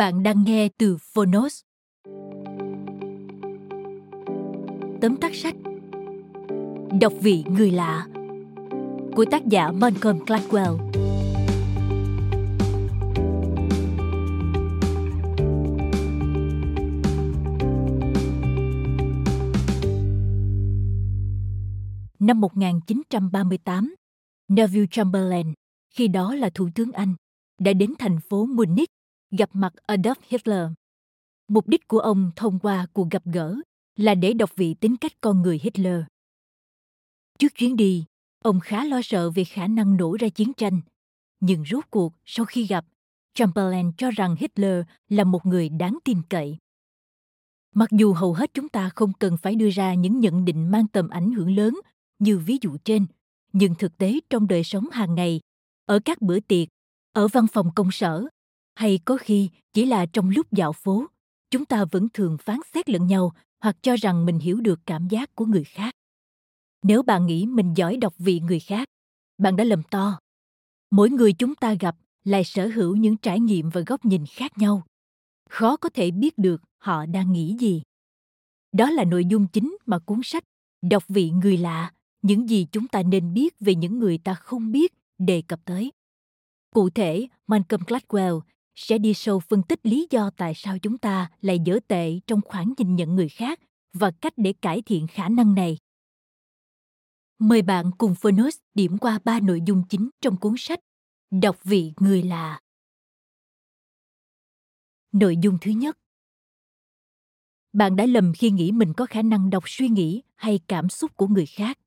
Bạn đang nghe từ Phonos. Tóm tắt sách Đọc vị người lạ của tác giả Malcolm Gladwell. Năm 1938, Neville Chamberlain, khi đó là Thủ tướng Anh, đã đến thành phố Munich gặp mặt Adolf Hitler. Mục đích của ông thông qua cuộc gặp gỡ là để đọc vị tính cách con người Hitler. Trước chuyến đi, ông khá lo sợ về khả năng nổ ra chiến tranh. Nhưng rốt cuộc, sau khi gặp, Chamberlain cho rằng Hitler là một người đáng tin cậy. Mặc dù hầu hết chúng ta không cần phải đưa ra những nhận định mang tầm ảnh hưởng lớn như ví dụ trên, nhưng thực tế trong đời sống hàng ngày, ở các bữa tiệc, ở văn phòng công sở hay có khi chỉ là trong lúc dạo phố, chúng ta vẫn thường phán xét lẫn nhau hoặc cho rằng mình hiểu được cảm giác của người khác. Nếu bạn nghĩ mình giỏi đọc vị người khác, bạn đã lầm to. Mỗi người chúng ta gặp lại sở hữu những trải nghiệm và góc nhìn khác nhau. Khó có thể biết được họ đang nghĩ gì. Đó là nội dung chính mà cuốn sách đọc vị người lạ, những gì chúng ta nên biết về những người ta không biết, đề cập tới. Cụ thể, malcolm gladwell sẽ đi sâu phân tích lý do tại sao chúng ta lại dở tệ trong khoản nhìn nhận người khác và cách để cải thiện khả năng này. Mời bạn cùng Phonos điểm qua ba nội dung chính trong cuốn sách Đọc vị người là. Nội dung thứ nhất Bạn đã lầm khi nghĩ mình có khả năng đọc suy nghĩ hay cảm xúc của người khác.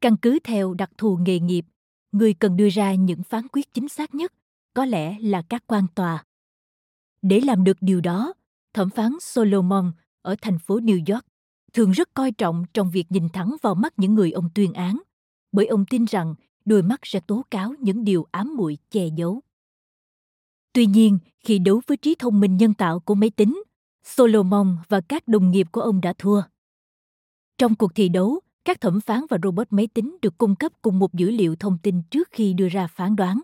Căn cứ theo đặc thù nghề nghiệp, người cần đưa ra những phán quyết chính xác nhất có lẽ là các quan tòa. Để làm được điều đó, thẩm phán Solomon ở thành phố New York thường rất coi trọng trong việc nhìn thẳng vào mắt những người ông tuyên án, bởi ông tin rằng đôi mắt sẽ tố cáo những điều ám muội che giấu. Tuy nhiên, khi đấu với trí thông minh nhân tạo của máy tính, Solomon và các đồng nghiệp của ông đã thua. Trong cuộc thi đấu, các thẩm phán và robot máy tính được cung cấp cùng một dữ liệu thông tin trước khi đưa ra phán đoán.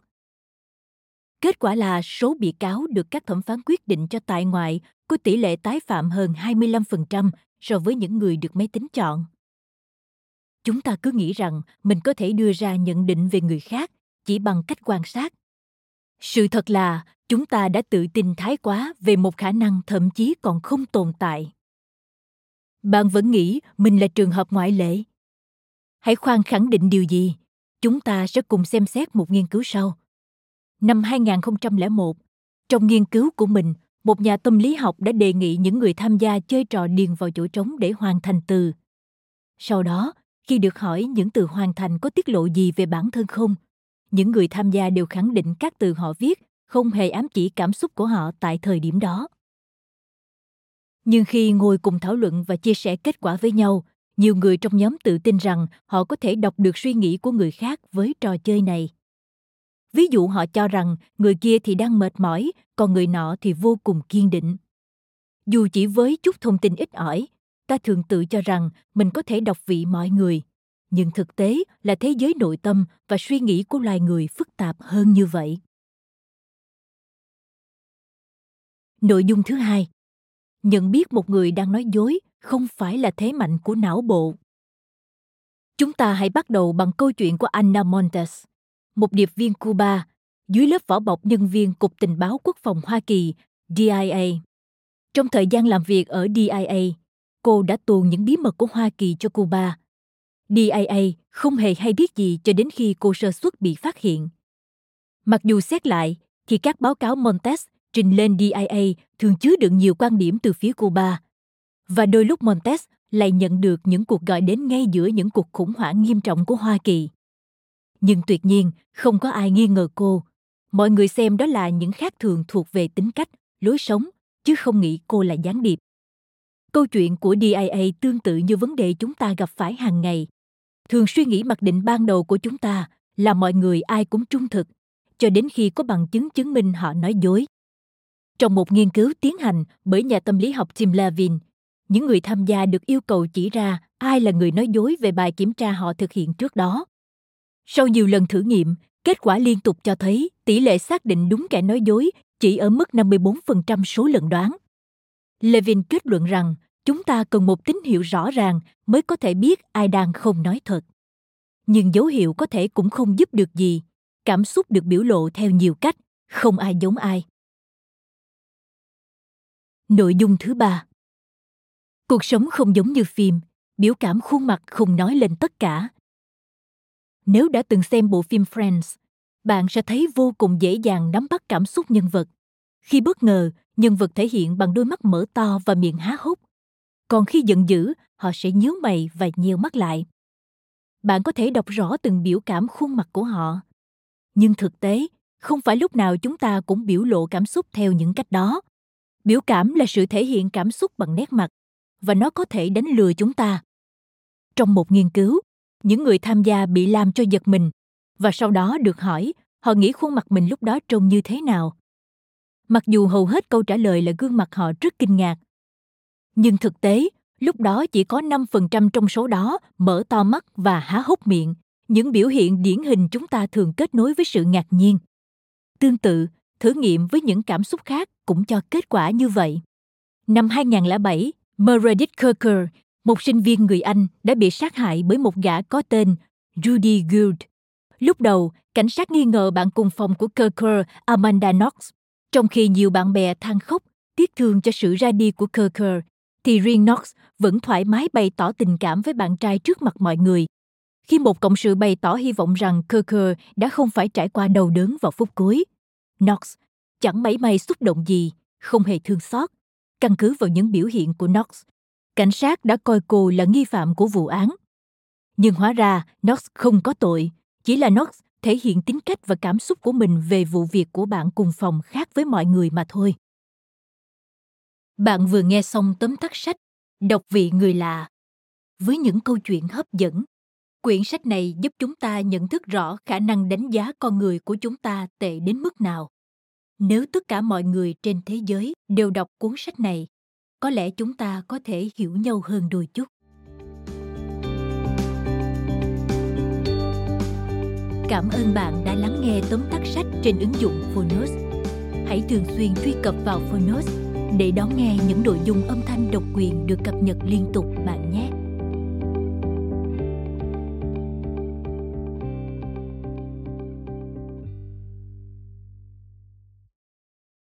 Kết quả là số bị cáo được các thẩm phán quyết định cho tại ngoại có tỷ lệ tái phạm hơn 25% so với những người được máy tính chọn. Chúng ta cứ nghĩ rằng mình có thể đưa ra nhận định về người khác chỉ bằng cách quan sát. Sự thật là chúng ta đã tự tin thái quá về một khả năng thậm chí còn không tồn tại. Bạn vẫn nghĩ mình là trường hợp ngoại lệ. Hãy khoan khẳng định điều gì? Chúng ta sẽ cùng xem xét một nghiên cứu sau Năm 2001, trong nghiên cứu của mình, một nhà tâm lý học đã đề nghị những người tham gia chơi trò điền vào chỗ trống để hoàn thành từ. Sau đó, khi được hỏi những từ hoàn thành có tiết lộ gì về bản thân không, những người tham gia đều khẳng định các từ họ viết không hề ám chỉ cảm xúc của họ tại thời điểm đó. Nhưng khi ngồi cùng thảo luận và chia sẻ kết quả với nhau, nhiều người trong nhóm tự tin rằng họ có thể đọc được suy nghĩ của người khác với trò chơi này ví dụ họ cho rằng người kia thì đang mệt mỏi, còn người nọ thì vô cùng kiên định. Dù chỉ với chút thông tin ít ỏi, ta thường tự cho rằng mình có thể đọc vị mọi người. Nhưng thực tế là thế giới nội tâm và suy nghĩ của loài người phức tạp hơn như vậy. Nội dung thứ hai. Nhận biết một người đang nói dối không phải là thế mạnh của não bộ. Chúng ta hãy bắt đầu bằng câu chuyện của anna montes một điệp viên cuba, dưới lớp vỏ bọc nhân viên cục tình báo quốc phòng hoa kỳ dia trong thời gian làm việc ở dia cô đã tuồn những bí mật của hoa kỳ cho cuba dia không hề hay biết gì cho đến khi cô sơ xuất bị phát hiện mặc dù xét lại, thì các báo cáo montes trình lên DIA thường chứa đựng nhiều quan điểm từ phía Cuba. Và đôi lúc Montes lại nhận được những cuộc gọi đến ngay giữa những cuộc khủng hoảng nghiêm trọng của Hoa Kỳ. Nhưng tuyệt nhiên, không có ai nghi ngờ cô. Mọi người xem đó là những khác thường thuộc về tính cách, lối sống, chứ không nghĩ cô là gián điệp. Câu chuyện của DIA tương tự như vấn đề chúng ta gặp phải hàng ngày. Thường suy nghĩ mặc định ban đầu của chúng ta là mọi người ai cũng trung thực, cho đến khi có bằng chứng chứng minh họ nói dối. Trong một nghiên cứu tiến hành bởi nhà tâm lý học Tim Levin, những người tham gia được yêu cầu chỉ ra ai là người nói dối về bài kiểm tra họ thực hiện trước đó. Sau nhiều lần thử nghiệm, kết quả liên tục cho thấy tỷ lệ xác định đúng kẻ nói dối chỉ ở mức 54% số lần đoán. Levin kết luận rằng chúng ta cần một tín hiệu rõ ràng mới có thể biết ai đang không nói thật. Nhưng dấu hiệu có thể cũng không giúp được gì. Cảm xúc được biểu lộ theo nhiều cách, không ai giống ai. Nội dung thứ ba Cuộc sống không giống như phim, biểu cảm khuôn mặt không nói lên tất cả. Nếu đã từng xem bộ phim Friends, bạn sẽ thấy vô cùng dễ dàng nắm bắt cảm xúc nhân vật. Khi bất ngờ, nhân vật thể hiện bằng đôi mắt mở to và miệng há hốc. Còn khi giận dữ, họ sẽ nhíu mày và nheo mắt lại. Bạn có thể đọc rõ từng biểu cảm khuôn mặt của họ. Nhưng thực tế, không phải lúc nào chúng ta cũng biểu lộ cảm xúc theo những cách đó biểu cảm là sự thể hiện cảm xúc bằng nét mặt và nó có thể đánh lừa chúng ta trong một nghiên cứu những người tham gia bị làm cho giật mình và sau đó được hỏi họ nghĩ khuôn mặt mình lúc đó trông như thế nào mặc dù hầu hết câu trả lời là gương mặt họ rất kinh ngạc nhưng thực tế lúc đó chỉ có 5% trong số đó mở to mắt và há hốc miệng, những biểu hiện điển hình chúng ta thường kết nối với sự ngạc nhiên. Tương tự, thử nghiệm với những cảm xúc khác cũng cho kết quả như vậy. Năm 2007, Meredith Kirker, một sinh viên người Anh đã bị sát hại bởi một gã có tên Judy Gould. Lúc đầu, cảnh sát nghi ngờ bạn cùng phòng của Kirker, Amanda Knox. Trong khi nhiều bạn bè than khóc, tiếc thương cho sự ra đi của Kirker, thì riêng Knox vẫn thoải mái bày tỏ tình cảm với bạn trai trước mặt mọi người. Khi một cộng sự bày tỏ hy vọng rằng Kirker đã không phải trải qua đau đớn vào phút cuối, Knox chẳng mấy may xúc động gì, không hề thương xót. Căn cứ vào những biểu hiện của Knox, cảnh sát đã coi cô là nghi phạm của vụ án. Nhưng hóa ra Knox không có tội, chỉ là Knox thể hiện tính cách và cảm xúc của mình về vụ việc của bạn cùng phòng khác với mọi người mà thôi. Bạn vừa nghe xong tóm tắt sách Đọc vị người lạ với những câu chuyện hấp dẫn. Quyển sách này giúp chúng ta nhận thức rõ khả năng đánh giá con người của chúng ta tệ đến mức nào. Nếu tất cả mọi người trên thế giới đều đọc cuốn sách này, có lẽ chúng ta có thể hiểu nhau hơn đôi chút. Cảm ơn bạn đã lắng nghe tóm tắt sách trên ứng dụng Phonos. Hãy thường xuyên truy cập vào Phonos để đón nghe những nội dung âm thanh độc quyền được cập nhật liên tục bạn nhé.